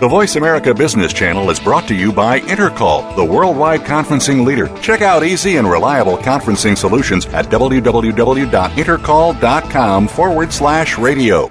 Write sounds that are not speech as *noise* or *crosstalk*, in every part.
The Voice America Business Channel is brought to you by Intercall, the worldwide conferencing leader. Check out easy and reliable conferencing solutions at www.intercall.com forward slash radio.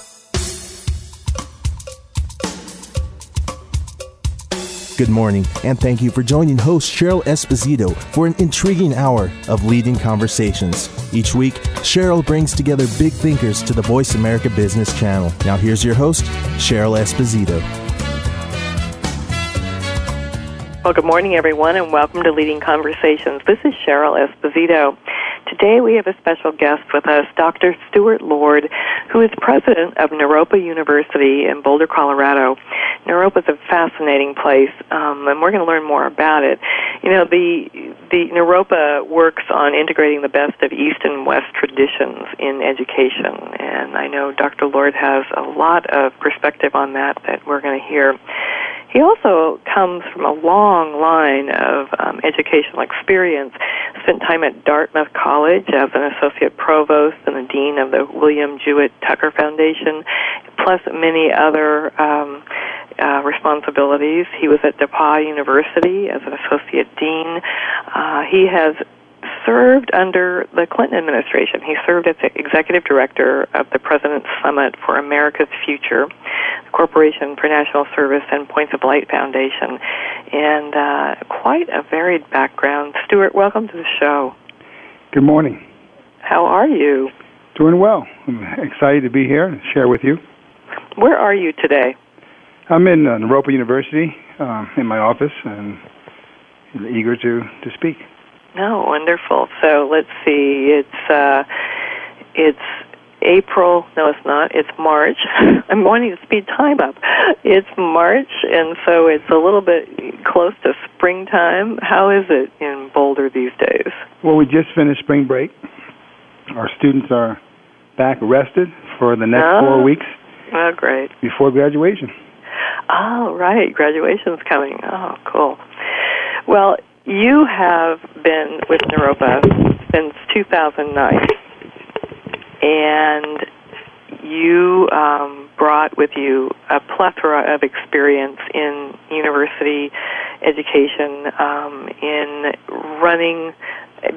Good morning, and thank you for joining host Cheryl Esposito for an intriguing hour of leading conversations. Each week, Cheryl brings together big thinkers to the Voice America Business Channel. Now, here's your host, Cheryl Esposito. Well, good morning, everyone, and welcome to Leading Conversations. This is Cheryl Esposito. Today we have a special guest with us, Dr. Stuart Lord, who is president of Naropa University in Boulder, Colorado. Naropa is a fascinating place, um, and we're going to learn more about it. You know, the the Naropa works on integrating the best of East and West traditions in education, and I know Dr. Lord has a lot of perspective on that that we're going to hear. He also comes from a long line of um, educational experience. Spent time at Dartmouth College as an associate provost and the dean of the William Jewett Tucker Foundation, plus many other um, uh, responsibilities. He was at DePauw University as an associate dean. Uh, he has served under the Clinton administration. He served as the executive director of the President's Summit for America's Future, Corporation for National Service and Points of Light Foundation, and uh, quite a varied background. Stuart, welcome to the show. Good morning. How are you? Doing well. I'm excited to be here and share with you. Where are you today? I'm in uh, Naropa University uh, in my office and eager to, to speak. Oh, wonderful. So let's see. It's uh, it's April. No, it's not. It's March. *laughs* I'm wanting to speed time up. It's March, and so it's a little bit close to springtime. How is it in Boulder these days? Well, we just finished spring break. Our students are back rested for the next oh. four ah. weeks. Oh, great. Before graduation. Oh, right. Graduation's coming. Oh, cool. Well, you have been with Naropa since 2009, and you um, brought with you a plethora of experience in university education, um, in running,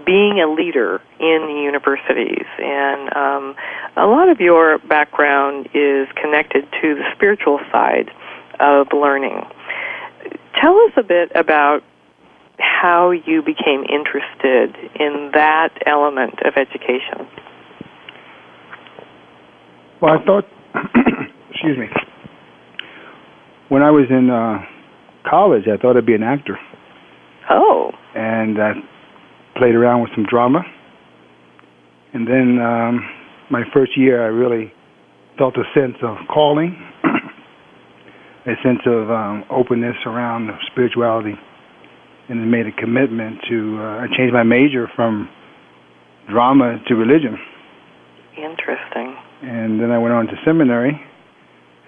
being a leader in universities, and um, a lot of your background is connected to the spiritual side of learning. Tell us a bit about how you became interested in that element of education. Well, I thought, *coughs* excuse me, when I was in uh, college, I thought I'd be an actor. Oh. And I played around with some drama. And then um, my first year, I really felt a sense of calling, *coughs* a sense of um, openness around spirituality and then made a commitment to. Uh, I changed my major from drama to religion. Interesting. And then I went on to seminary,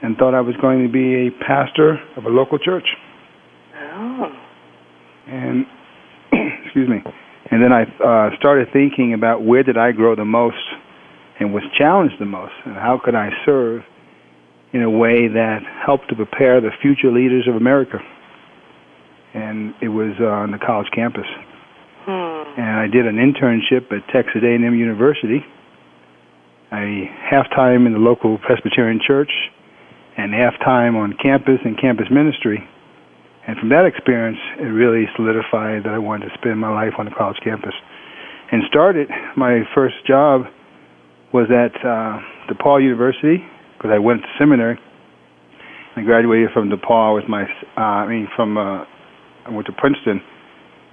and thought I was going to be a pastor of a local church. Oh. And *clears throat* excuse me. And then I uh, started thinking about where did I grow the most, and was challenged the most, and how could I serve in a way that helped to prepare the future leaders of America and it was uh, on the college campus. Hmm. And I did an internship at Texas A&M University. I half time in the local Presbyterian church, and half time on campus and campus ministry. And from that experience, it really solidified that I wanted to spend my life on the college campus. And started my first job was at uh, DePauw University because I went to seminary. I graduated from DePauw with my, uh, I mean, from uh, I went to Princeton,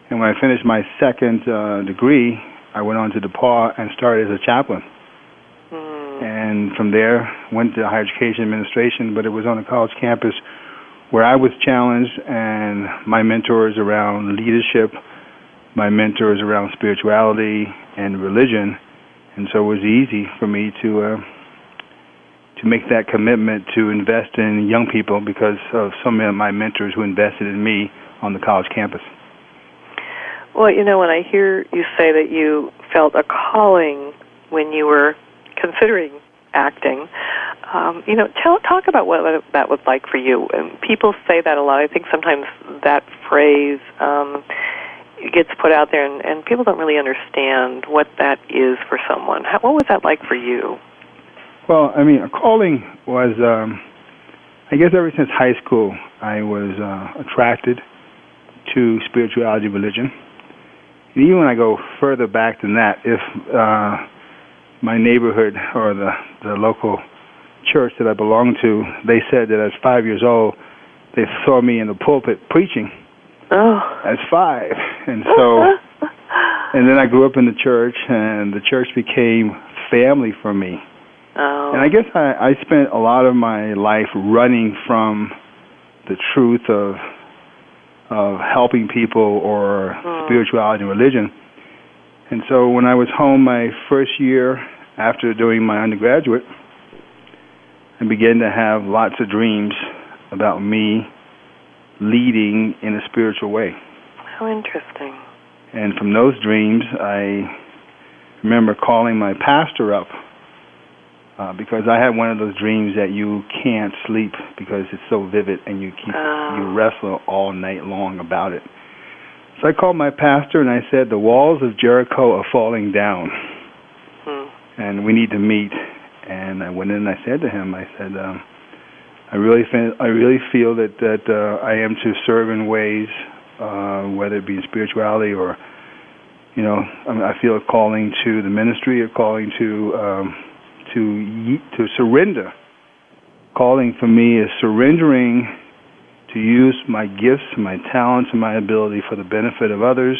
and when I finished my second uh, degree, I went on to DePauw and started as a chaplain. And and from there went to higher education administration. But it was on a college campus where I was challenged, and my mentors around leadership, my mentors around spirituality and religion, and so it was easy for me to. Uh, to make that commitment to invest in young people because of some of my mentors who invested in me on the college campus. Well, you know, when I hear you say that you felt a calling when you were considering acting, um, you know, tell talk about what that was like for you. And people say that a lot. I think sometimes that phrase um, gets put out there, and, and people don't really understand what that is for someone. How, what was that like for you? Well, I mean, a calling was, um, I guess, ever since high school, I was uh, attracted to spirituality, religion and even when I go further back than that, if uh, my neighborhood or the, the local church that I belonged to, they said that as five years old, they saw me in the pulpit preaching oh. as five. And so, *laughs* and then I grew up in the church, and the church became family for me. Oh. And I guess I, I spent a lot of my life running from the truth of of helping people or mm. spirituality and religion. And so when I was home my first year after doing my undergraduate, I began to have lots of dreams about me leading in a spiritual way. How interesting. And from those dreams, I remember calling my pastor up uh, because I had one of those dreams that you can't sleep because it's so vivid and you keep oh. you wrestle all night long about it. So I called my pastor and I said the walls of Jericho are falling down. And we need to meet. And I went in and I said to him, I said, um, I really feel I really feel that that uh, I am to serve in ways, uh, whether it be in spirituality or, you know, I, mean, I feel a calling to the ministry, a calling to um, to to surrender. Calling for me is surrendering to use my gifts, my talents, and my ability for the benefit of others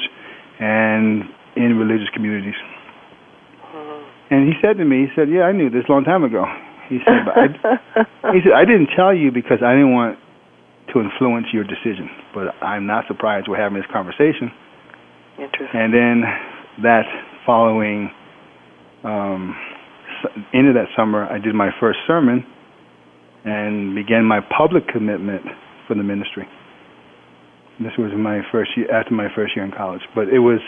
and in religious communities. And he said to me, he said, "Yeah, I knew this a long time ago." He said, but I, *laughs* he said, "I didn't tell you because I didn't want to influence your decision, but I'm not surprised we're having this conversation." Interesting. And then that following um, end of that summer, I did my first sermon and began my public commitment for the ministry. This was my first year after my first year in college, but it was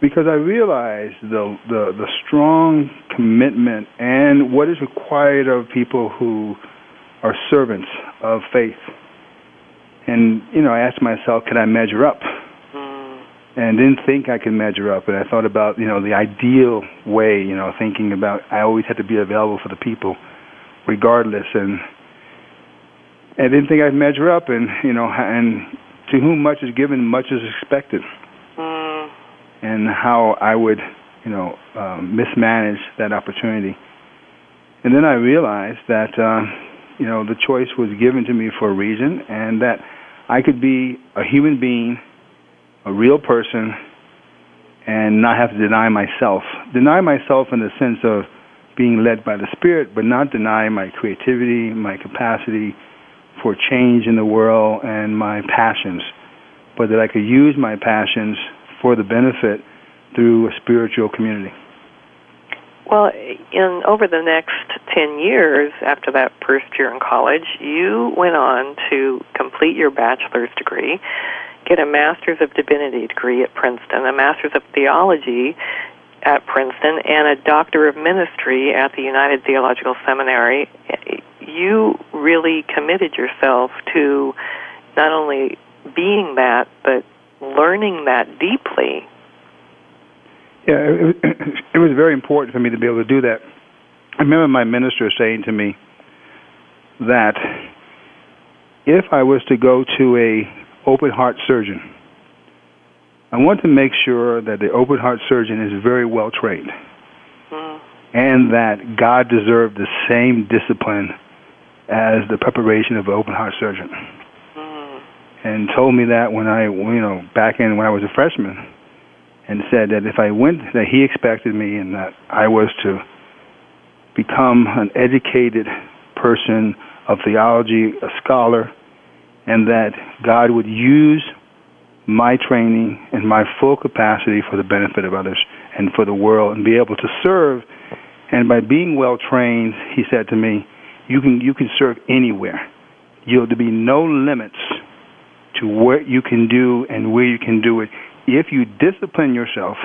because I realized the the, the strong commitment and what is required of people who are servants of faith. And you know, I asked myself, can I measure up? Mm. and didn't think I could measure up. And I thought about, you know, the ideal way, you know, thinking about I always had to be available for the people, regardless. And I didn't think I'd measure up. And you know, and to whom much is given, much is expected. And how I would, you know, um, mismanage that opportunity. And then I realized that, uh, you know, the choice was given to me for a reason, and that I could be a human being a real person and not have to deny myself. Deny myself in the sense of being led by the Spirit, but not deny my creativity, my capacity for change in the world, and my passions, but that I could use my passions for the benefit through a spiritual community. Well, in over the next 10 years after that first year in college, you went on to complete your bachelor's degree get a Master's of Divinity degree at Princeton, a Master's of Theology at Princeton, and a Doctor of Ministry at the United Theological Seminary. You really committed yourself to not only being that, but learning that deeply. Yeah, it, *clears throat* it was very important for me to be able to do that. I remember my minister saying to me that if I was to go to a open heart surgeon. I want to make sure that the open heart surgeon is very well trained mm. and that God deserved the same discipline as the preparation of an open heart surgeon. And told me that when I, you know, back in when I was a freshman, and said that if I went, that he expected me and that I was to become an educated person of theology, a scholar, and that God would use my training and my full capacity for the benefit of others and for the world and be able to serve. And by being well trained, he said to me, you can, you can serve anywhere. You'll, be no limits to what you can do and where you can do it if you discipline yourself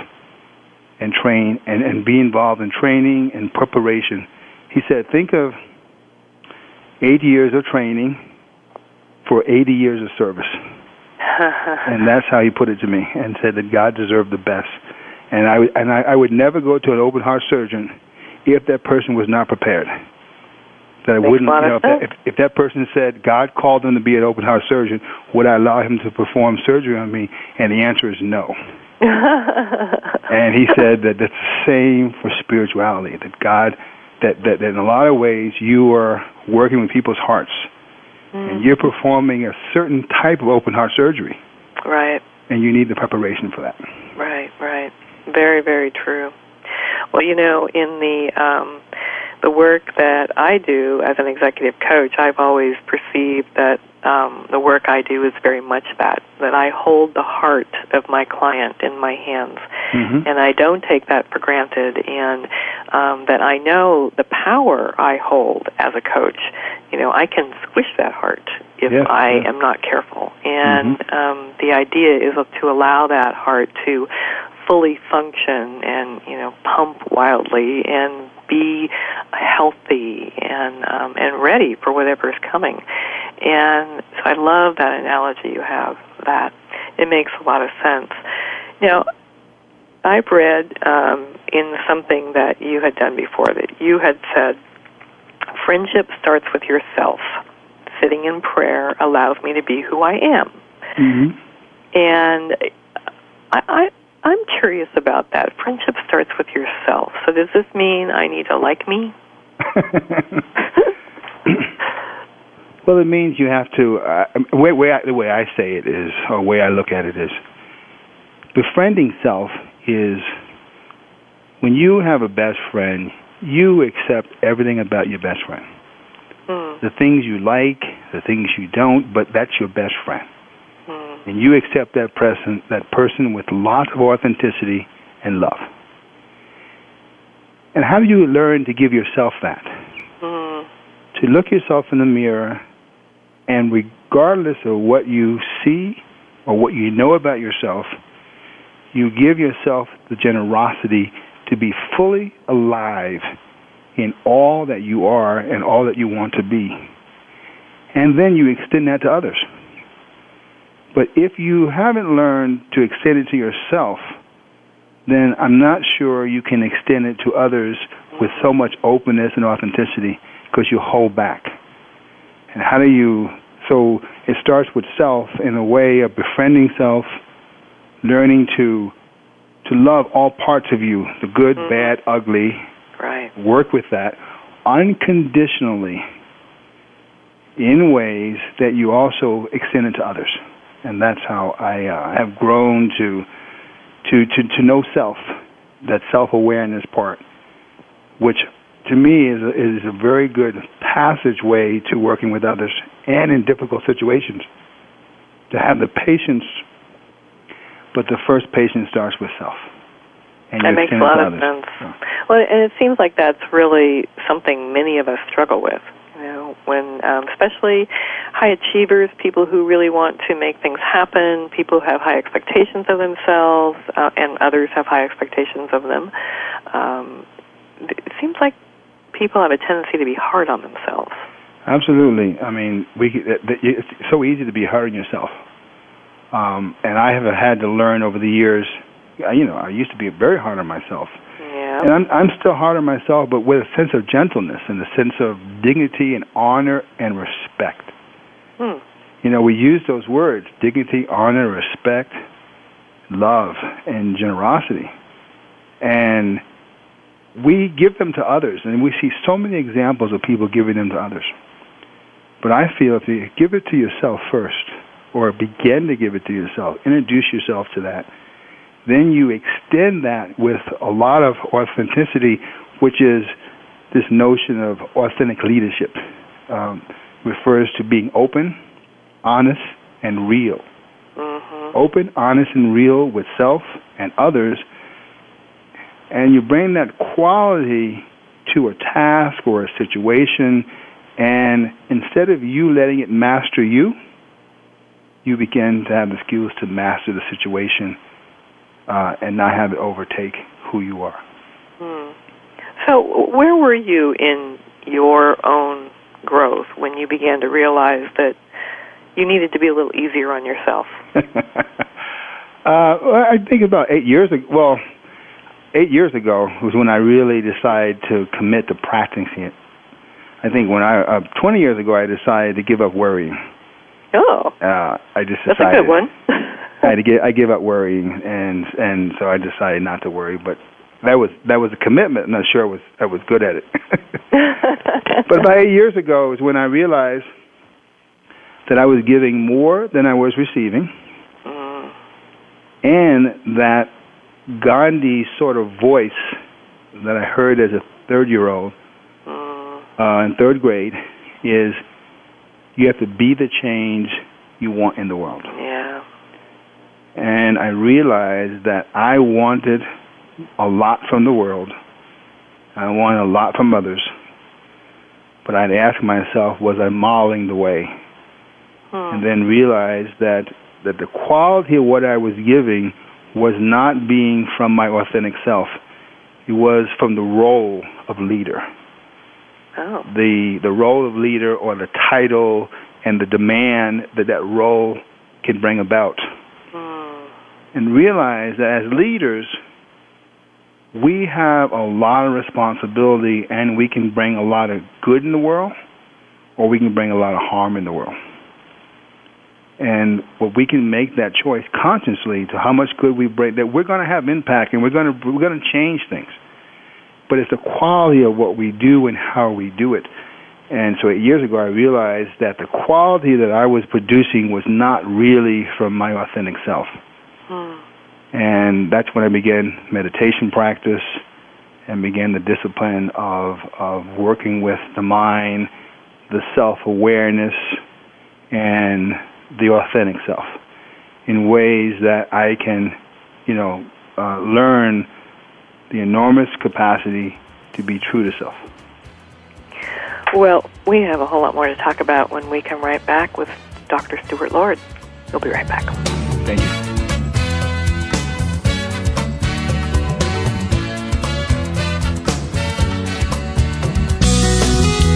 and train and, and be involved in training and preparation. He said, think of 80 years of training for 80 years of service. *laughs* and that's how he put it to me and said that God deserved the best. And I, and I, I would never go to an open heart surgeon if that person was not prepared. That I Makes wouldn't, you know, if, that, if, if that person said God called him to be an open heart surgeon, would I allow him to perform surgery on me? And the answer is no. *laughs* and he said that that's the same for spirituality. That God, that, that, that in a lot of ways you are working with people's hearts, and you're performing a certain type of open heart surgery, Right, and you need the preparation for that. right, right. Very, very true. Well, you know, in the um, the work that I do as an executive coach, I've always perceived that um, the work I do is very much that that I hold the heart of my client in my hands, Mhm. and I don't take that for granted, and um, that I know the power I hold as a coach. You know, I can squish that heart if Yes, I yes. am not careful, and um, the idea is to allow that heart to fully function and you know pump wildly and be healthy and um, and ready for whatever is coming. And so I love that analogy you have. That it makes a lot of sense. Now, I've read um, in something that you had done before that you had said, friendship starts with yourself. Sitting in prayer allows me to be who I am. Mhm. And I, I, I'm curious about that. Friendship starts with yourself. So does this mean I need to like me? *laughs* well, it means you have to. Uh, way, way I, the way I say it is, or the way I look at it is, befriending self is when you have a best friend, you accept everything about your best friend. Hmm. The things you like, the things you don't, but that's your best friend. And you accept that person, that person with lots of authenticity and love. And how do you learn to give yourself that? Hmm. to look yourself in the mirror and regardless of what you see or what you know about yourself, you give yourself the generosity to be fully alive in all that you are and all that you want to be. And then you extend that to others. But if you haven't learned to extend it to yourself, then I'm not sure you can extend it to others with so much openness and authenticity because you hold back. And how do you? So it starts with self in a way of befriending self, learning to to love all parts of you, the good, Mhm. bad, ugly. Right. Work with that unconditionally in ways that you also extend it to others. And that's how I uh, have grown to to to to know self, that self awareness part, which to me is a, is a very good passageway to working with others and in difficult situations. To have the patience, but the first patience starts with self. And That makes a lot of others. sense. So, Well, and it seems like that's really something many of us struggle with. You know, when um, especially high achievers, people who really want to make things happen, people who have high expectations of themselves, uh, and others have high expectations of them. Um, it seems like people have a tendency to be hard on themselves. Absolutely. I mean, we it's so easy to be hard on yourself. Um, and I have had to learn over the years. You know, I used to be very hard on myself, And I'm I'm still hard on myself, but with a sense of gentleness and a sense of dignity and honor and respect. Hmm. You know, we use those words: dignity, honor, respect, love, and generosity, and we give them to others, and we see so many examples of people giving them to others. But I feel if you give it to yourself first, or begin to give it to yourself, introduce yourself to that, then you extend that with a lot of authenticity, which is this notion of authentic leadership um, refers to being open, honest, and real. Mm-hmm. Open, honest, and real with self and others. And you bring that quality to a task or a situation, and instead of you letting it master you, you begin to have the skills to master the situation uh, and not have it overtake who you are. Hmm. So, where were you in your own growth when you began to realize that you needed to be a little easier on yourself? *laughs* uh, I think about eight years ago. Well, eight years ago was when I really decided to commit to practicing it. I think when I uh, 20 years ago I decided to give up worrying. Oh, Uh, I just that's a good one. *laughs* I had to get I give up worrying, and and so I decided not to worry. But that was that was a commitment. I'm not sure I was I was good at it. *laughs* but about eight years ago is when I realized that I was giving more than I was receiving, Mm. and that Gandhi's sort of voice that I heard as a third year old Mm. uh, in third grade is you have to be the change you want in the world. Yeah. And I realized that I wanted a lot from the world. I wanted a lot from others. But I'd ask myself, was I modeling the way? Hmm. And then realized that, that the quality of what I was giving was not being from my authentic self. It was from the role of leader. Oh. The, the role of leader or the title and the demand that that role can bring about. And realize that as leaders, we have a lot of responsibility and we can bring a lot of good in the world or we can bring a lot of harm in the world. And what we can make that choice consciously to how much good we bring, that we're going to have impact and we're going to, we're going to change things. But it's the quality of what we do and how we do it. And so years ago, I realized that the quality that I was producing was not really from my authentic self. And that's when I began meditation practice and began the discipline of, of working with the mind, the self awareness, and the authentic self in ways that I can, you know, uh, learn the enormous capacity to be true to self. Well, we have a whole lot more to talk about when we come right back with Dr. Stuart Lord. We'll be right back. Thank you.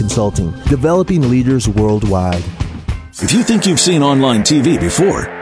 Consulting, developing leaders worldwide. If you think you've seen online TV before,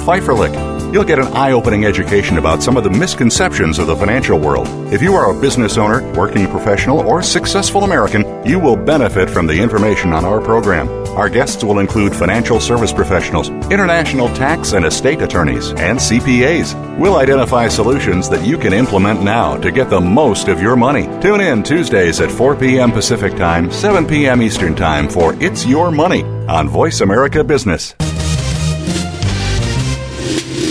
Pfeifferlick. You'll get an eye opening education about some of the misconceptions of the financial world. If you are a business owner, working professional, or successful American, you will benefit from the information on our program. Our guests will include financial service professionals, international tax and estate attorneys, and CPAs. We'll identify solutions that you can implement now to get the most of your money. Tune in Tuesdays at 4 p.m. Pacific Time, 7 p.m. Eastern Time for It's Your Money on Voice America Business.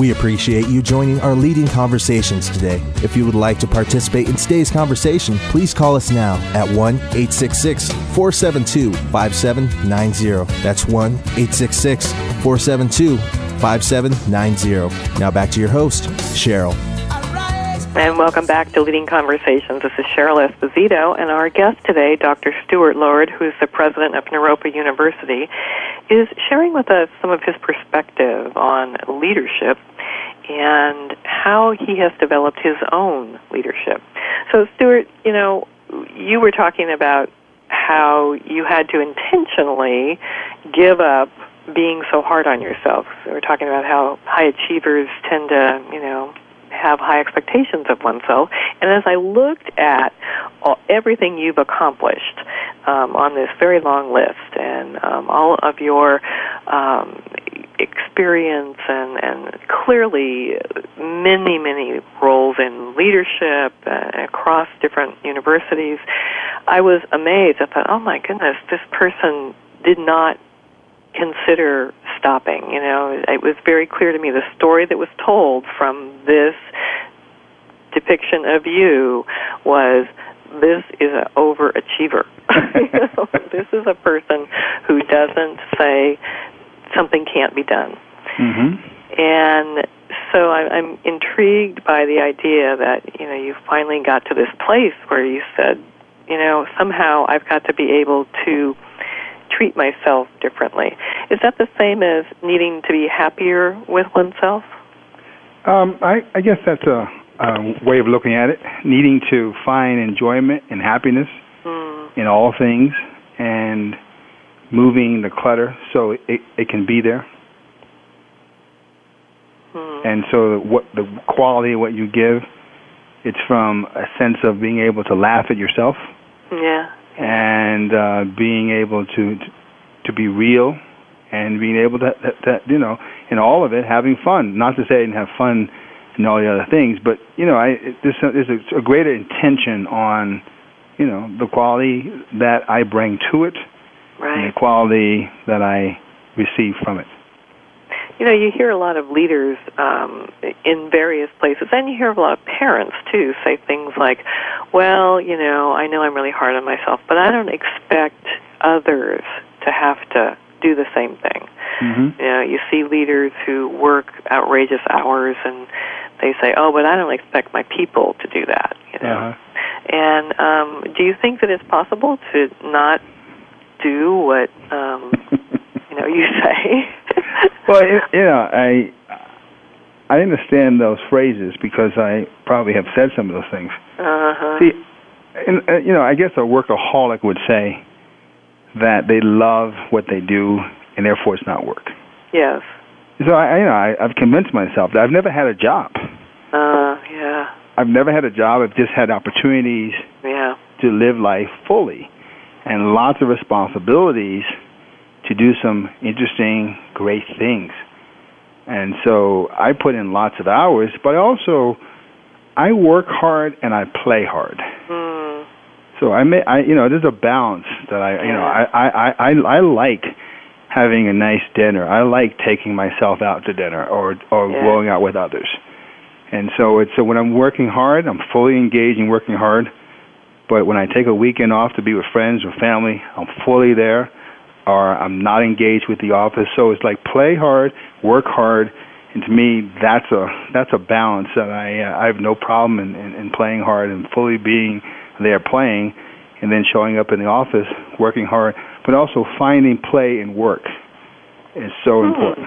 We appreciate you joining our leading conversations today. If you would like to participate in today's conversation, please call us now at 1 866 472 5790. That's 1 866 472 5790. Now back to your host, Cheryl. And welcome back to Leading Conversations. This is Cheryl Esposito, and our guest today, Dr. Stuart Lord, who is the president of Naropa University, is sharing with us some of his perspective on leadership and how he has developed his own leadership. So, Stuart, you know, you were talking about how you had to intentionally give up being so hard on yourself. We were talking about how high achievers tend to, you know, have high expectations of oneself. And as I looked at all, everything you've accomplished um, on this very long list and um, all of your um, experience and, and clearly many, many roles in leadership uh, across different universities, I was amazed. I thought, oh my goodness, this person did not consider stopping. You know, it was very clear to me the story that was told from this depiction of you was this is an overachiever. *laughs* you know, this is a person who doesn't say something can't be done. Mm-hmm. And so I, I'm intrigued by the idea that you know you finally got to this place where you said, you know, somehow I've got to be able to treat myself differently. Is that the same as needing to be happier with oneself? Um, I, I guess that's a, a way of looking at it. Needing to find enjoyment and happiness Mm. in all things, and moving the clutter so it, it can be there. Mm. And so, what the quality of what you give, it's from a sense of being able to laugh at yourself Yeah. and uh, being able to to be real and being able to, that, that you know in all of it having fun. Not to say I didn't have fun and all the other things, but you know I it, there's a, there's a, a greater intention on you know the quality that I bring to it and the quality that I receive from it. You know, you hear a lot of leaders um, in various places, and you hear a lot of parents too say things like, "Well, you know, I know I'm really hard on myself, but I don't expect others to have to do the same thing." Mm-hmm. You know, you see leaders who work outrageous hours, and they say, "Oh, but I don't expect my people to do that." You know, Uh-huh. and um, do you think that it's possible to not do what um, *laughs* you know you say? *laughs* well, it, you know, I I understand those phrases because I probably have said some of those things. Uh-huh. See, and, uh, you know, I guess a workaholic would say that they love what they do and therefore it's not work. Yes. So I, you know, I, I've convinced myself that I've never had a job. Uh, yeah. I've never had a job. I've just had opportunities Yeah. to live life fully and lots of responsibilities to do some interesting, great things. And so I put in lots of hours, but also I work hard and I play hard. Mm. So I may, I, you know, there's a balance that I, you know, I, I, I, I like having a nice dinner. I like taking myself out to dinner or, or Yeah. going out with others. And so it's so when I'm working hard, I'm fully engaged in working hard. But when I take a weekend off to be with friends or family, I'm fully there, or I'm not engaged with the office. So it's like play hard, work hard, and to me, that's a that's a balance that I uh, I have no problem in, in, in playing hard and fully being there playing, and then showing up in the office working hard, but also finding play in work is so Hmm. important.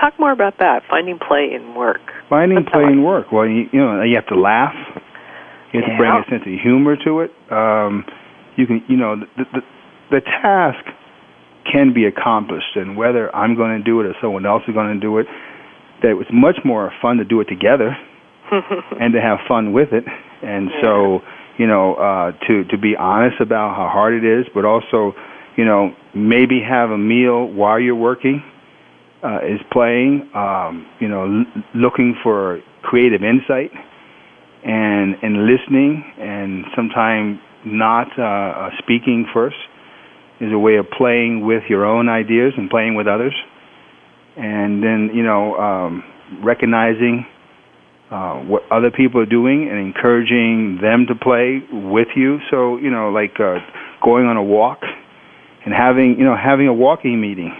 Talk more about that. Finding play in work. Finding play in work. Well, you, you know, you have to laugh. You have to bring a sense of humor to it. Um, you can, you know, the, the the task can be accomplished, and whether I'm going to do it or someone else is going to do it, that it's much more fun to do it together *laughs* and to have fun with it. And so, you know, uh, to to be honest about how hard it is, but also, you know, maybe have a meal while you're working, uh, is playing, um, you know, l- looking for creative insight and and listening and sometimes not uh, uh, speaking first is a way of playing with your own ideas and playing with others, and then you know um, recognizing uh, what other people are doing and encouraging them to play with you. So you know, like uh, going on a walk and having you know having a walking meeting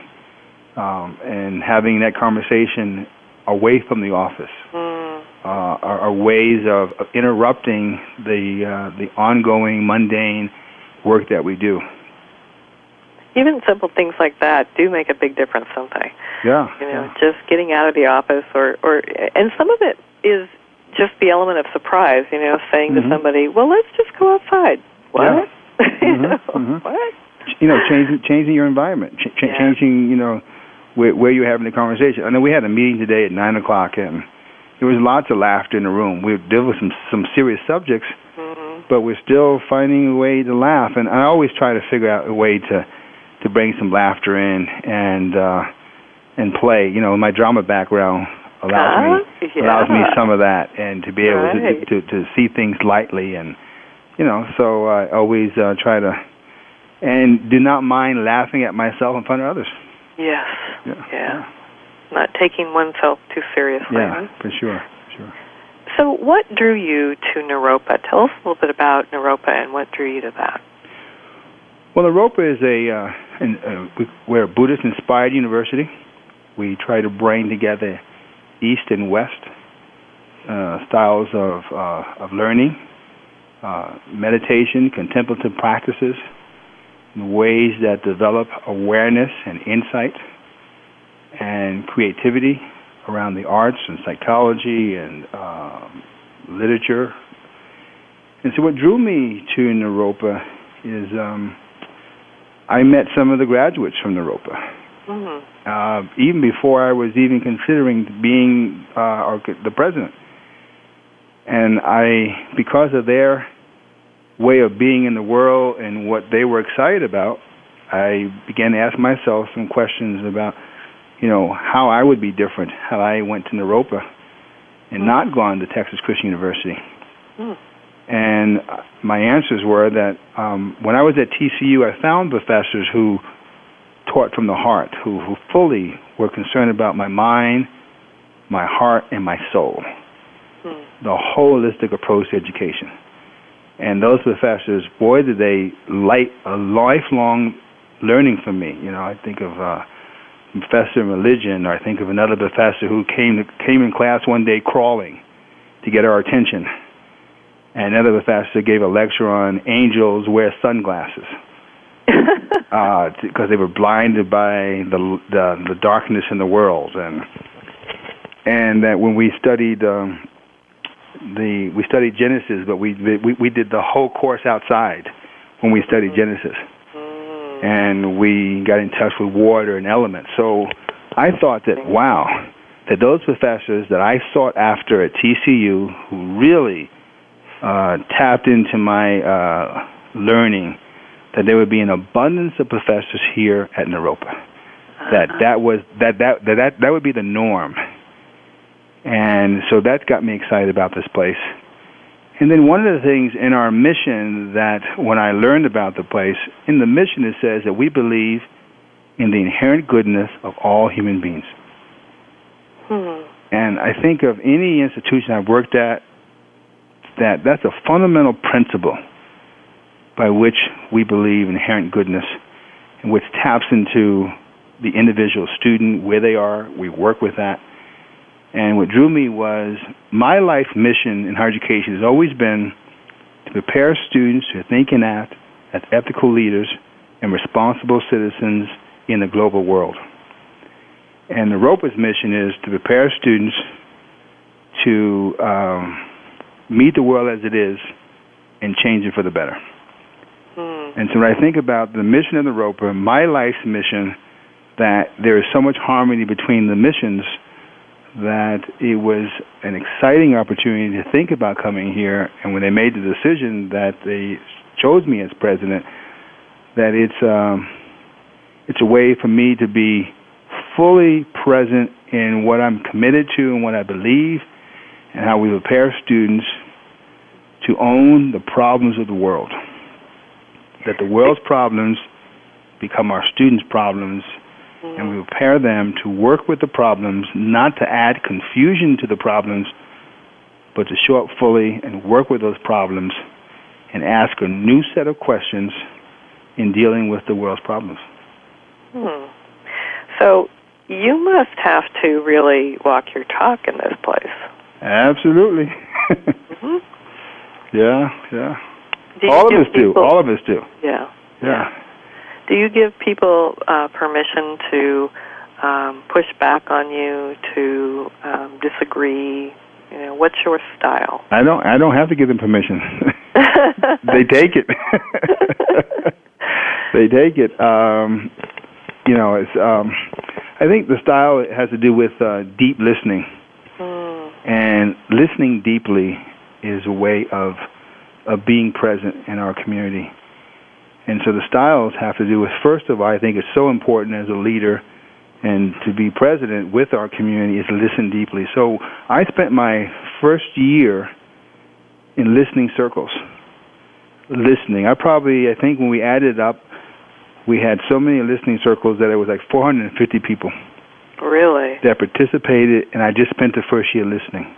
um, and having that conversation away from the office. Mm. Uh, are, are ways of, of interrupting the uh, the ongoing mundane work that we do. Even simple things like that do make a big difference, don't they? Yeah. You know, just getting out of the office, or or and some of it is just the element of surprise. You know, saying Mhm. to somebody, "Well, let's just go outside." What? Yeah. *laughs* you Mhm, know, mhm. *laughs* what? you know, changing changing your environment, ch- ch- Yeah. changing you know where, where you're having the conversation. I know we had a meeting today at nine o'clock, and there was lots of laughter in the room. We dealt with some some serious subjects, Mhm. but we're still finding a way to laugh. And I always try to figure out a way to to bring some laughter in and uh, and play. You know, my drama background allows me Ah, yeah. allows me some of that, and to be able Right. to, to to see things lightly, and you know, so I always uh, try to and do not mind laughing at myself in front of others. Yes. Yeah, Yeah. Not taking oneself too seriously. yeah, for sure, for sure. So, what drew you to Naropa? Tell us a little bit about Naropa and what drew you to that. Well, Naropa is a uh, an, uh, we- we're a Buddhist-inspired university. We try to bring together East and West uh, styles of uh, of learning, uh, meditation, contemplative practices, ways that develop awareness and insight and creativity around the arts and psychology and um, literature. And so, what drew me to Naropa is um, I met some of the graduates from Naropa. Mm-hmm. Uh, even before I was even considering being uh, the president. And I, because of their way of being in the world and what they were excited about, I began to ask myself some questions about, you know, how I would be different had I went to Naropa and not gone to Texas Christian University. Mm. And uh, my answers were that um, when I was at TCU, I found professors who taught from the heart, who, who fully were concerned about my mind, my heart, and my soul. Hmm. The holistic approach to education. And those professors, boy, did they light a lifelong learning for me. You know, I think of uh, professor in religion, or I think of another professor who came came in class one day crawling to get our attention. And another professor gave a lecture on angels wear sunglasses. *laughs* Because they were blinded by the, the the darkness in the world, and and that when we studied um, the we studied Genesis, but we we we did the whole course outside when we studied Genesis, and we got in touch with water and elements. So I thought that wow, that those professors that I sought after at TCU who really uh, tapped into my uh, learning that there would be an abundance of professors here at Naropa. That that was that that that that, that would be the norm. And so that got me excited about this place. And then one of the things in our mission that when I learned about the place, in the mission it says that we believe in the inherent goodness of all human beings. Hmm. And I think of any institution I've worked at that that's a fundamental principle by which we believe inherent goodness and which taps into the individual student where they are. We work with that. And what drew me was my life mission in higher education has always been to prepare students to think and act as ethical leaders and responsible citizens in the global world. And Naropa's mission is to prepare students to um, meet the world as it is and change it for the better. Hmm. And so when I think about the mission of the ROPA, my life's mission, that there is so much harmony between the missions that it was an exciting opportunity to think about coming here. And when they made the decision that they chose me as president, that it's um, It's a way for me to be fully present in what I'm committed to and what I believe, and how we prepare students to own the problems of the world. That the world's problems become our students' problems. And we prepare them to work with the problems, not to add confusion to the problems, but to show up fully and work with those problems and ask a new set of questions in dealing with the world's problems. Hmm. So you must have to really walk your talk in this place. Absolutely. mm-hmm. *laughs* Yeah, yeah. All of us people, do. All of us do. Yeah. Yeah. Do you give people uh, permission to um, push back on you, to um, disagree? You know, what's your style? I don't. I don't have to give them permission. *laughs* they take it. *laughs* they take it. Um, you know, it's. Um, I think the style has to do with uh, deep listening, mm. and listening deeply is a way of of being present in our community. And so the styles have to do with first of all, I think it's so important as a leader and to be president with our community is to listen deeply. So I spent my first year in listening circles. Listening. I probably I think when we added up we had so many listening circles that it was like 450 people. Really? That participated, and I just spent the first year listening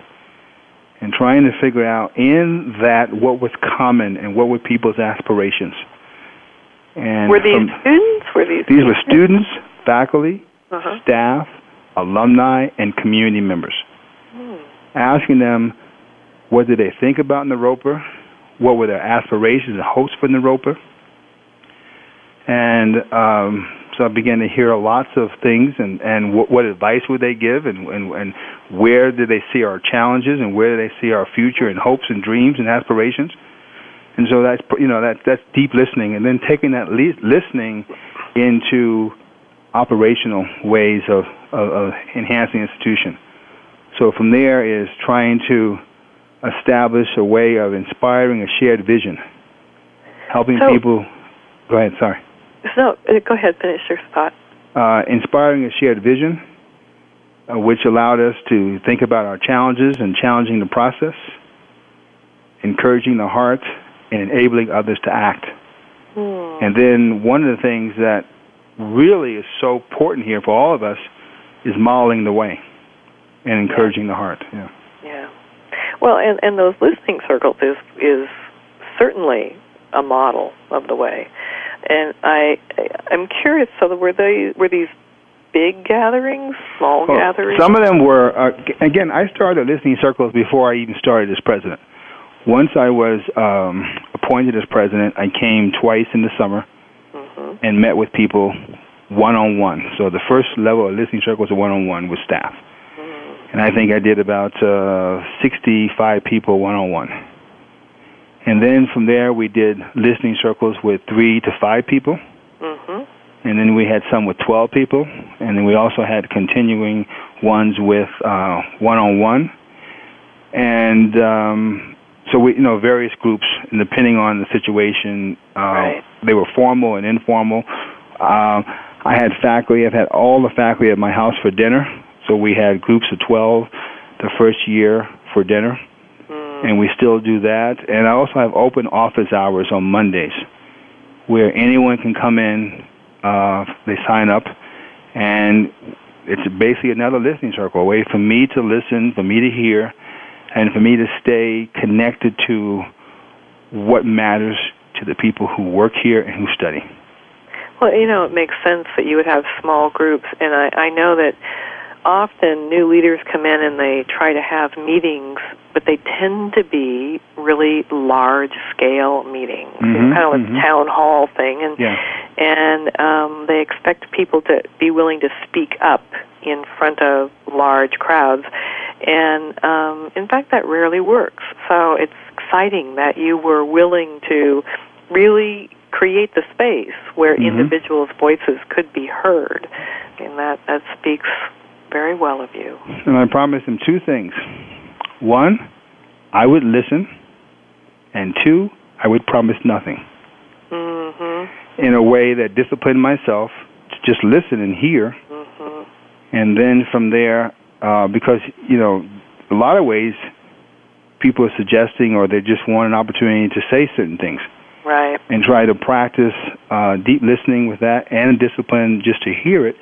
and trying to figure out in that what was common and what were people's aspirations. And were these from, students? Were these? These were students, faculty, uh-huh. staff, alumni, and community members. Hmm. Asking them what did they think about Naropa, what were their aspirations and hopes for Naropa, and um, so I began to hear lots of things and and what, what advice would they give and, and and where did they see our challenges and where do they see our future and hopes and dreams and aspirations and so that's you know that that's deep listening and then taking that le- listening into operational ways of, of, of enhancing institution. So from there is trying to establish a way of inspiring a shared vision. Helping so, people go ahead sorry. No, uh, go ahead, finish your thought. Uh, inspiring a shared vision, uh, which allowed us to think about our challenges and challenging the process, encouraging the heart, and enabling others to act. Hmm. And then one of the things that really is so important here for all of us is modeling the way and encouraging yeah. the heart. Yeah. Yeah. Well, and and those listening circles is is certainly a model of the way. And I, I'm curious. So were they were these big gatherings, small well, gatherings? Some of them were. Uh, again, I started listening circles before I even started as president. Once I was um, appointed as president, I came twice in the summer mm-hmm. and met with people one on one. So the first level of listening circle was a one on one with staff. Mm-hmm. And I think I did about uh, 65 people one on one. And then from there, we did listening circles with three to five people. Mm-hmm. And then we had some with 12 people. And then we also had continuing ones with one on one. And um, so we, you know, various groups, and depending on the situation, uh, right. they were formal and informal. Uh, I had faculty. I've had all the faculty at my house for dinner. So we had groups of 12 the first year for dinner and we still do that. And I also have open office hours on Mondays, where anyone can come in. Uh, they sign up, and it's basically another listening circle, a way for me to listen, for me to hear, and for me to stay connected to what matters to the people who work here and who study. Well, you know, it makes sense that you would have small groups, and I, I know that often new leaders come in and they try to have meetings, but they tend to be really large scale meetings, mm-hmm, kind of mm-hmm. a town hall thing, and yeah. and um, they expect people to be willing to speak up in front of large crowds, and um, in fact that rarely works. So it's exciting that you were willing to really create the space where mm-hmm. individuals' voices could be heard, and that that speaks very well of you. And I promised him two things. One, I would listen, and two, I would promise nothing. Mm-hmm. In a way that disciplined myself to just listen and hear, Mm-hmm. and then from there, uh, because you know, a lot of ways, people are suggesting or they just want an opportunity to say certain things Right. and try to practice uh, deep listening with that and discipline just to hear it.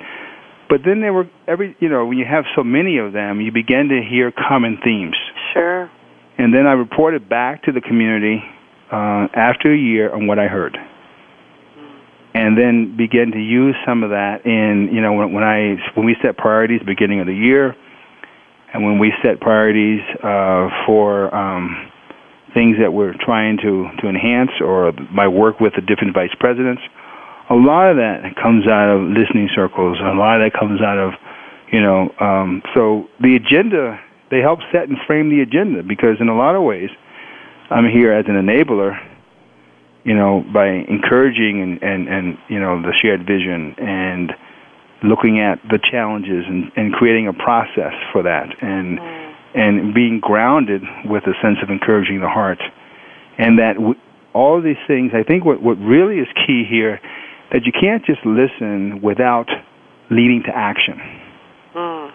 But then there were every you know when you have so many of them, you begin to hear common themes. Sure. And then I reported back to the community uh, after a year on what I heard, and then began to use some of that in you know when, when I when we set priorities beginning of the year, and when we set priorities uh, for um, things that we're trying to to enhance or my work with the different vice presidents. A lot of that comes out of listening circles. A lot of that comes out of you know um, so the agenda they help set and frame the agenda because in a lot of ways I'm here as an enabler you know by encouraging and and and you know the shared vision and looking at the challenges and and creating a process for that and and being grounded with a sense of encouraging the heart and that w- all of these things I think what what really is key here that you can't just listen without leading to action Mm.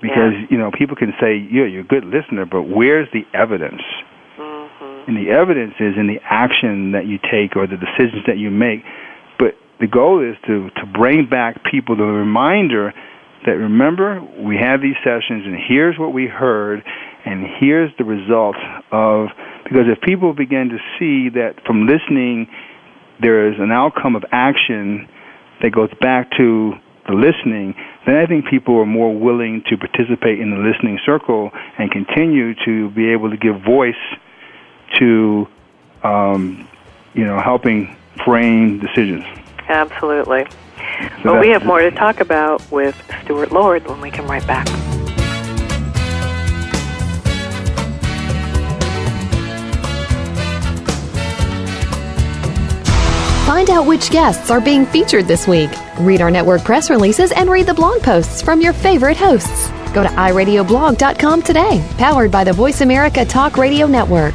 because you know people can say yeah you're a good listener but where's the evidence Mm-hmm. and the evidence is in the action that you take or the decisions that you make the goal is to to bring back people the reminder that remember we have these sessions and here's what we heard and here's the result of because if people begin to see that from listening there is an outcome of action that goes back to the listening, then I think people are more willing to participate in the listening circle and continue to be able to give voice to, um, you know, helping frame decisions. Absolutely. So well, we have more to talk about with Stuart Lord when we come right back. Find out which guests are being featured this week. Read our network press releases and read the blog posts from your favorite hosts. Go to iradioblog.com today, powered by the Voice America Talk Radio Network.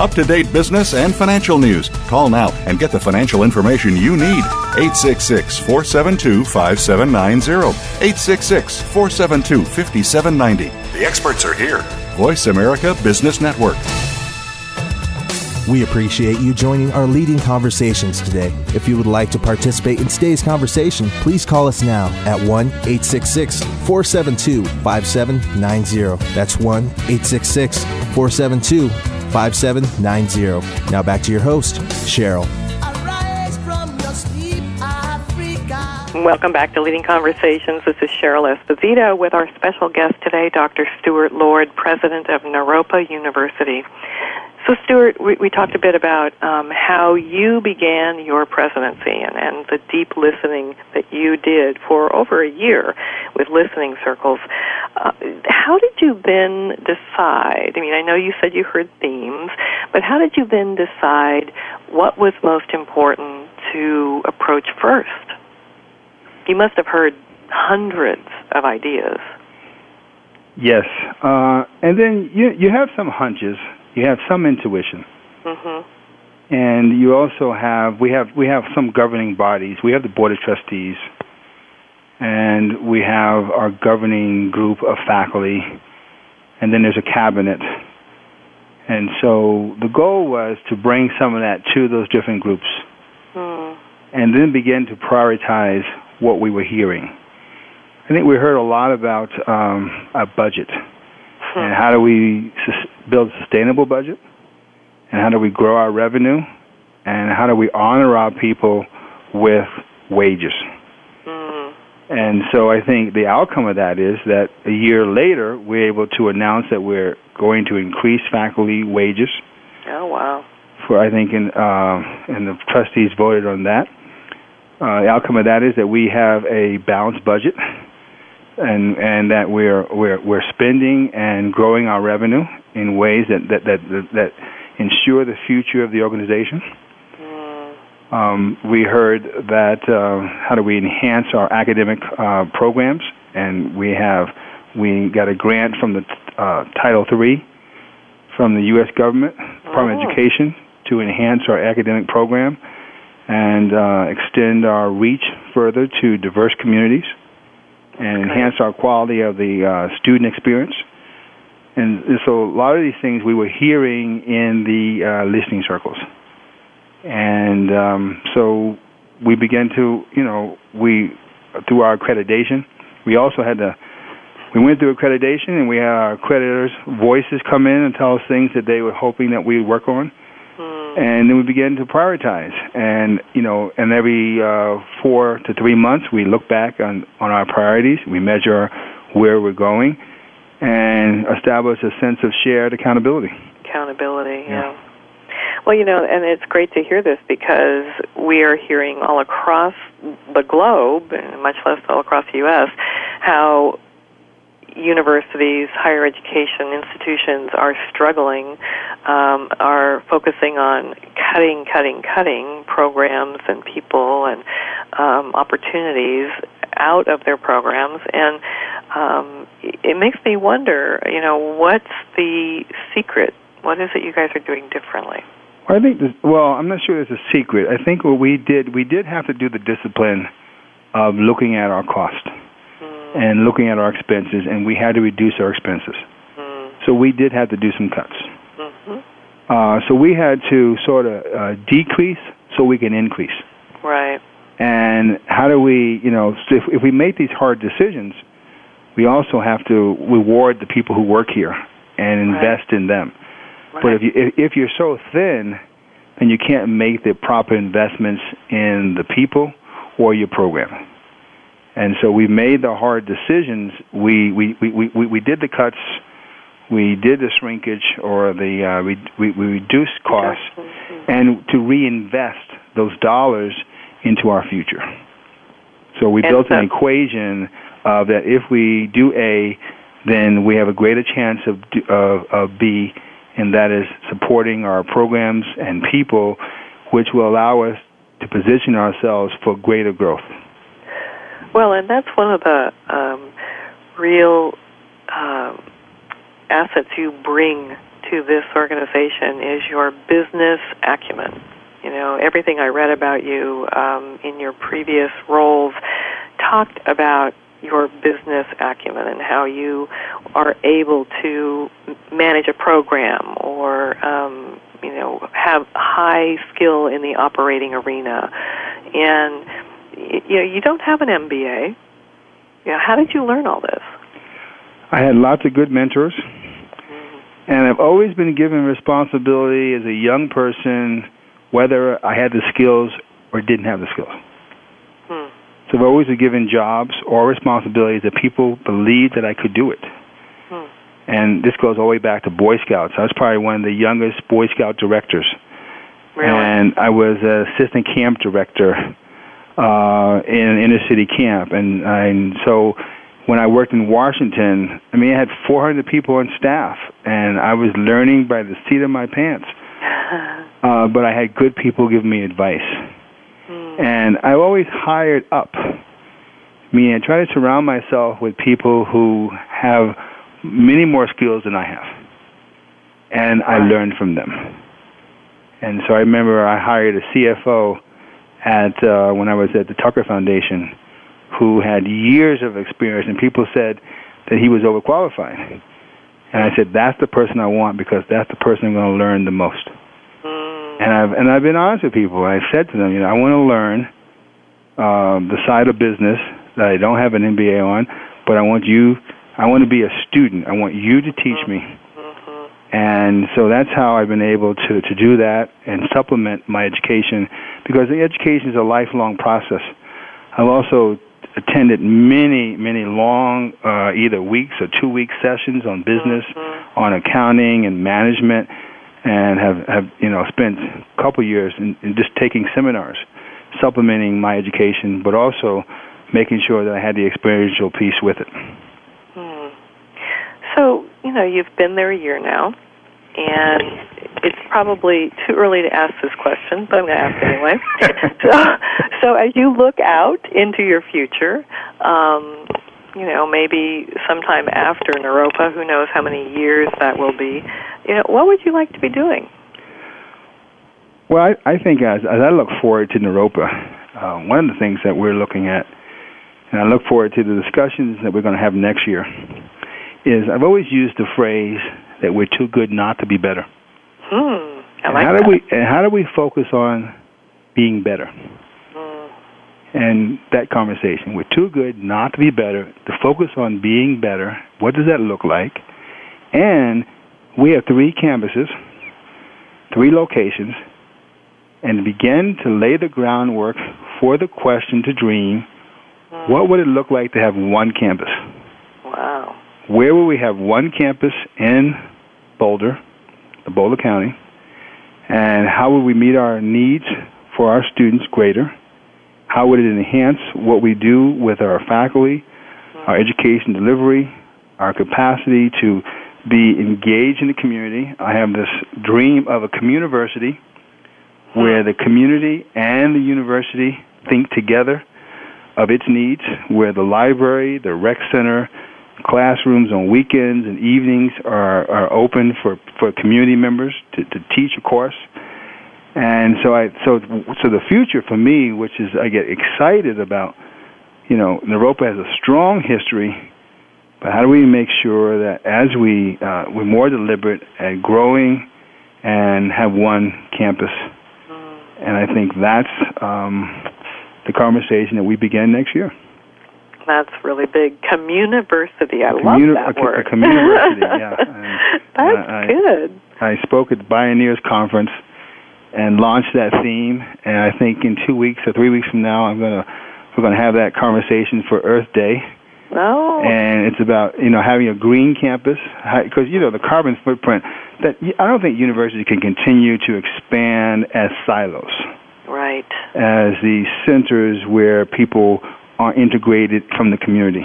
Up to date business and financial news. Call now and get the financial information you need. 866 472 5790. 866 472 5790. The experts are here. Voice America Business Network. We appreciate you joining our leading conversations today. If you would like to participate in today's conversation, please call us now at 1 866 472 5790. That's 1 866 472 5790. Now back to your host, Cheryl. Welcome back to Leading Conversations. This is Cheryl Esposito with our special guest today, Dr. Stuart Lord, president of Naropa University. So, Stuart, we, we talked a bit about um, how you began your presidency and, and the deep listening that you did for over a year with listening circles. Uh, how did you then decide? I mean, I know you said you heard themes, but how did you then decide what was most important to approach first? You must have heard hundreds of ideas. Yes, uh, and then you you have some hunches you have some intuition. Mm-hmm. And you also have we have we have some governing bodies. We have the board of trustees, and we have our governing group of faculty, and then there's a cabinet. And so the goal was to bring some of that to those different groups, mm. and then begin to prioritize what we were hearing. I think we heard a lot about um, a budget and how do we sus- build a sustainable budget? And how do we grow our revenue? And how do we honor our people with wages? Mm. And so I think the outcome of that is that a year later, we're able to announce that we're going to increase faculty wages. Oh, wow. For I think, in, uh, and the trustees voted on that. Uh, the outcome of that is that we have a balanced budget and and that we're we're we're spending and growing our revenue in ways that that that that, ensure the future of the organization. Mm. Um, we heard that uh, how do we enhance our academic uh, programs, and we have we got a grant from the uh, Title III from the U.S. government Department oh. of Education to enhance our academic program and uh, extend our reach further to diverse communities and enhance our quality of the uh, student experience. And so a lot of these things we were hearing in the uh, listening circles. And um, so we began to, you know, we, through our accreditation, we also had to, we went through accreditation and we had our accreditors' voices come in and tell us things that they were hoping that we would work on and then we began to prioritize. And you know, and every uh, four to three months, we look back on on our priorities. We measure where we're going, and establish a sense of shared accountability. Accountability, yeah. yeah. Well, you know, and it's great to hear this because we are hearing all across the globe, and much less all across the U.S., how universities, higher education institutions are struggling, um, are focusing on cutting, cutting, cutting programs and people and um, opportunities out of their programs, and um, it makes me wonder. You know, what's the secret? What is it you guys are doing differently? Well, I think. This, well, I'm not sure there's a secret. I think what we did, we did have to do the discipline of looking at our cost and looking at our expenses, and we had to reduce our expenses. Mm. So we did have to do some cuts. Mm-hmm. Uh, so we had to sort of uh, decrease so we can increase. Right. And how do we, you know, so if, if we make these hard decisions, we also have to reward the people who work here and invest right. in them. Right. But if you if, if you're so thin, then you can't make the proper investments in the people or your program. And so we made the hard decisions. We we we we, we did the cuts. We did the shrinkage or the uh, we, we we reduced costs, and to reinvest those dollars into our future. So we and built so, an equation uh, that if we do A, then we have a greater chance of of, of B, and that is supporting our programs and people, which will allow us to position ourselves for greater growth. Well, and that's one of the um, real um, assets you bring to this organization is your business acumen. You know, everything I read about you um, in your previous roles talked about your business acumen and how you are able to manage a program or um, you know have high skill in the operating arena and you know, you don't have an MBA. You know, how did you learn all this? I had lots of good mentors, mm-hmm. and I've always been given responsibility as a young person, whether I had the skills or didn't have the skills. Hmm. So I've always been given jobs or responsibilities that people believed that I could do it. Hmm. and this goes all the way back to Boy Scouts. I was probably one of the youngest Boy Scout directors. Really? And I was an assistant camp director uh, in an inner city camp, and, and so when I worked in Washington, I mean, I had 400 people on staff, and I was learning by the seat of my pants. *laughs* Uh, but I had good people giving me advice, Hmm. and I always hired up. Meaning, I try to surround myself with people who have many more skills than I have, and I learned from them. And so I remember I hired a CFO at uh, when I was at the Tucker Foundation, who had years of experience, and people said that he was overqualified. And I said, that's the person I want because that's the person I'm going to learn the most. And I've and I've been honest with people. I've said to them, you know, I want to learn um, the side of business that I don't have an MBA on, but I want you. I want to be a student. I want you to teach me. And so that's how I've been able to, to do that and supplement my education because the education is a lifelong process. I've also attended many, many long, uh, either weeks or two week sessions on business, on accounting and management, and have, have you know, spent a couple years in, in just taking seminars, supplementing my education, but also making sure that I had the experiential piece with it. So, you know, you've been there a year now, and it's probably too early to ask this question, but I'm going to ask anyway. *laughs* so, so as you look out into your future, um, you know, maybe sometime after Naropa, who knows how many years that will be, you know, what would you like to be doing? Well, I, I think as, as I look forward to Naropa, uh, one of the things that we're looking at, and I look forward to the discussions that we're going to have next year, is I've always used the phrase that we're too good not to be better. Hmm, I and like how that. do we and how do we focus on being better? And that conversation, we're too good not to be better. To focus on being better, what does that look like? And we have three campuses, three locations, and begin to lay the groundwork for the question to dream. What would it look like to have one campus? Wow. Where will we have one campus in Boulder, the Boulder County, and how will we meet our needs for our students greater? How would it enhance what we do with our faculty, our education delivery, our capacity to be engaged in the community? I have this dream of a communiversity where the community and the university think together of its needs, where the library, the rec center, classrooms on weekends and evenings are, are open for, for community members to, to teach a course. And so I so so the future for me, which is I get excited about, you know, Naropa has a strong history, but how do we make sure that as we uh, we're more deliberate at growing and have one campus, and I think that's um, the conversation that we begin next year. That's really big. Communiversity. I Communi- love that a, word. A communiversity, yeah. *laughs* And That's I- I- good. I spoke at the Pioneers Conference and launched that theme, and I think in two weeks or three weeks from now, I'm gonna we're gonna have that conversation for Earth Day, Oh. and it's about you know having a green campus because you know the carbon footprint that I don't think universities can continue to expand as silos right. as the centers where people are integrated from the community.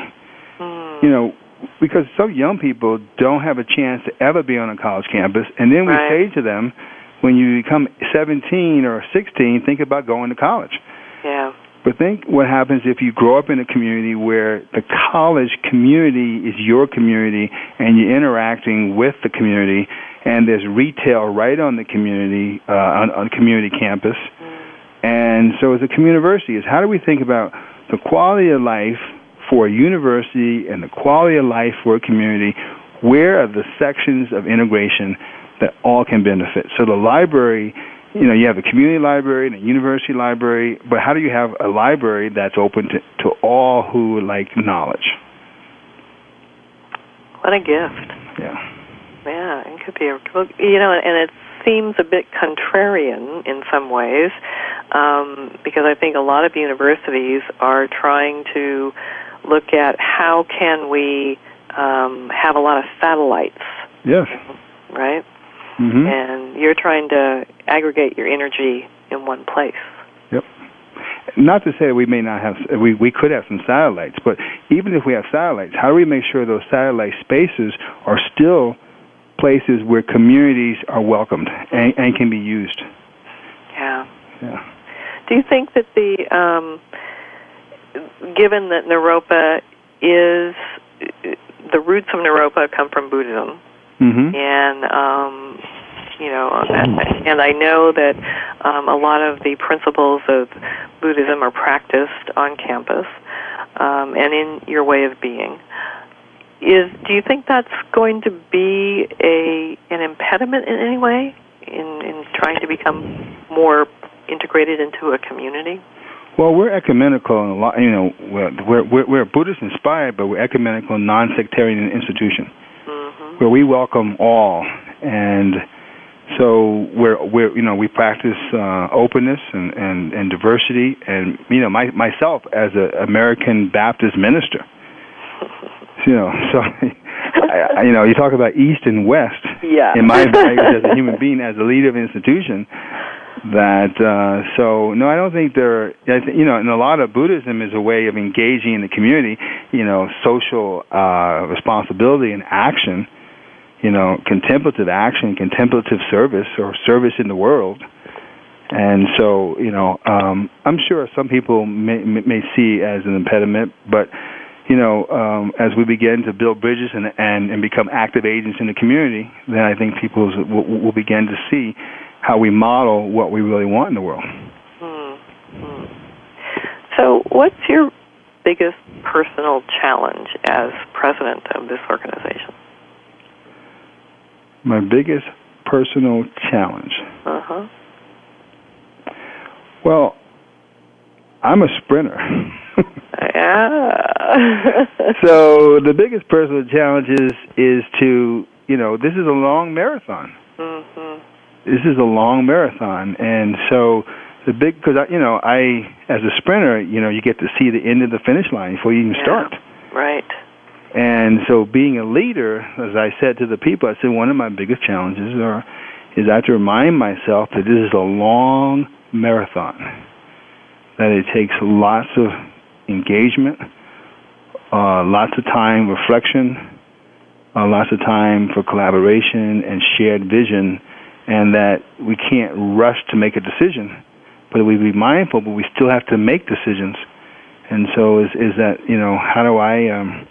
You know, because some young people don't have a chance to ever be on a college campus, and then we Right. say to them, when you become 17 or 16, think about going to college. Yeah. But think what happens if you grow up in a community where the college community is your community and you're interacting with the community and there's retail right on the community, uh, on, on community campus. And so as a community is how do we think about the quality of life for a university and the quality of life for a community? Where are the sections of integration that all can benefit? So the library you know, you have a community library and a university library, but how do you have a library that's open to, to all who like knowledge? What a gift. Yeah. Yeah, it could be a you know, and it seems a bit contrarian in some ways um, because I think a lot of universities are trying to look at how can we um, have a lot of satellites. Yes. Right. Mm-hmm. And you're trying to aggregate your energy in one place. Yep. Not to say we may not have, we, we could have some satellites, but even if we have satellites, how do we make sure those satellite spaces are still places where communities are welcomed and, and can be used? Yeah. Yeah. Do you think that the, um, given that Naropa is, the roots of Naropa come from Buddhism, Mm-hmm. and um, you know, and I know that um, a lot of the principles of Buddhism are practiced on campus um, and in your way of being. Is do you think that's going to be a an impediment in any way in in trying to become more integrated into a community? Well, we're ecumenical, and a lot. You know, we're we're, we're Buddhist inspired, but we're ecumenical, non-sectarian institution Mm-hmm. where we welcome all, and so we're we're you know we practice uh, openness and, and and diversity, and you know my myself as an American Baptist minister, *laughs* you know, *laughs* so I, I, you know you talk about East and West. Yeah. In my *laughs* values as a human being, as a leader of an institution, that uh so no i don't think there I th- you know and a lot of buddhism is a way of engaging in the community you know social uh responsibility and action you know contemplative action contemplative service or service in the world and so you know um i'm sure some people may may see as an impediment but you know um as we begin to build bridges and and and become active agents in the community then i think people will, will begin to see how we model what we really want in the world. Mm-hmm. So, what's your biggest personal challenge as president of this organization? My biggest personal challenge. Uh huh. Well, I'm a sprinter. Yeah. so the biggest personal challenge is is to you know this is a long marathon. Mm-hmm. This is a long marathon, and so the big because I you know I as a sprinter you know you get to see the end of the finish line before you even Yeah. start. Right. And so, being a leader, as I said to the people, I said one of my biggest challenges are is I have to remind myself that this is a long marathon. That it takes lots of engagement, uh, lots of time reflection, uh, lots of time for collaboration and shared vision, and that we can't rush to make a decision, but we be mindful, but we still have to make decisions. And so, is is that you know how do I um,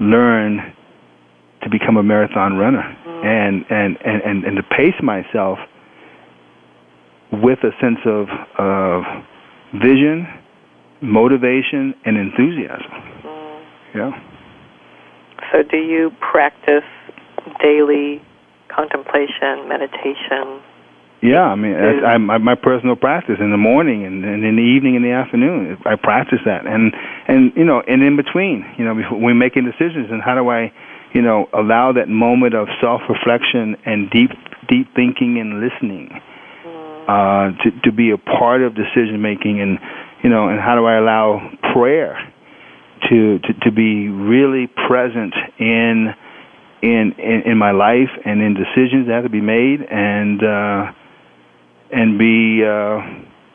learn to become a marathon runner and, and, and, and, and to pace myself with a sense of, of vision, motivation, and enthusiasm. Yeah. So, do you practice daily contemplation, meditation? Yeah, I mean, that's, I, my, my personal practice in the morning and, and in the evening and the afternoon. I practice that, and and you know, and in between, you know, before we're making decisions, and how do I, you know, allow that moment of self-reflection and deep deep thinking and listening uh, to to be a part of decision making, and you know, and how do I allow prayer to to, to be really present in. In, in in my life and in decisions that have to be made and uh and be uh,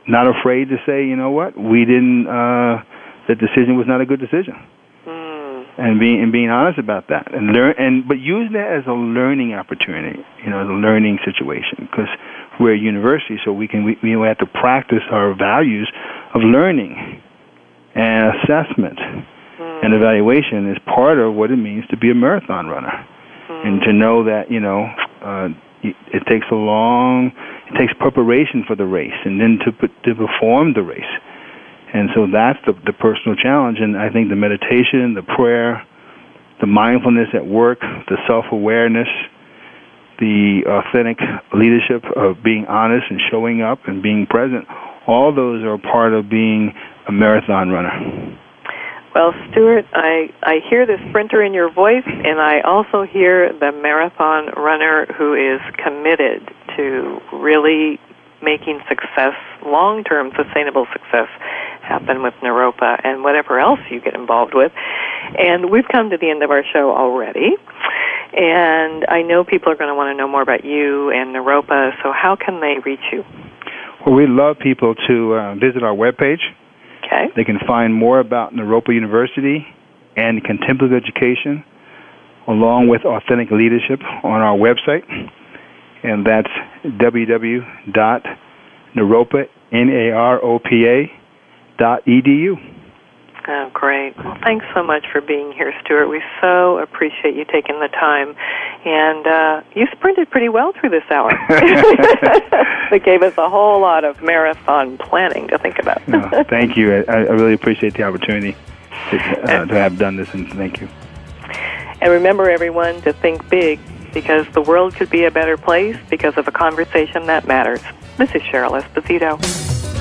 not afraid to say, you know what, we didn't. Uh, the decision was not a good decision, Mm. and being and being honest about that, and learn and but use that as a learning opportunity, you know, as a learning situation, because we're a university, so we can we, we have to practice our values of learning and assessment and evaluation is part of what it means to be a marathon runner, and to know that you know. Uh, it it takes a long it takes preparation for the race and then to to perform the race. And so that's the the personal challenge. And i think the meditation the prayer the mindfulness at work the self awareness the authentic leadership of being honest and showing up and being present all those are part of being a marathon runner Well, Stuart, I, I hear the sprinter in your voice, and I also hear the marathon runner who is committed to really making success, long term sustainable success, happen with Naropa and whatever else you get involved with. And we've come to the end of our show already. And I know people are going to want to know more about you and Naropa, so how can they reach you? Well, we'd love people to uh, visit our webpage. Okay. They can find more about Naropa University and contemplative education, along with authentic leadership, on our website. And that's www.naropa, N-A-R-O-P-A, dot edu. Oh, great. Well, thanks so much for being here, Stuart. We so appreciate you taking the time. And uh, you sprinted pretty well through this hour. *laughs* *laughs* it gave us a whole lot of marathon planning to think about. no, thank you. I, I really appreciate the opportunity to, uh, *laughs* to have done this, and thank you. And remember, everyone, to think big because the world could be a better place because of a conversation that matters. This is Cheryl Esposito.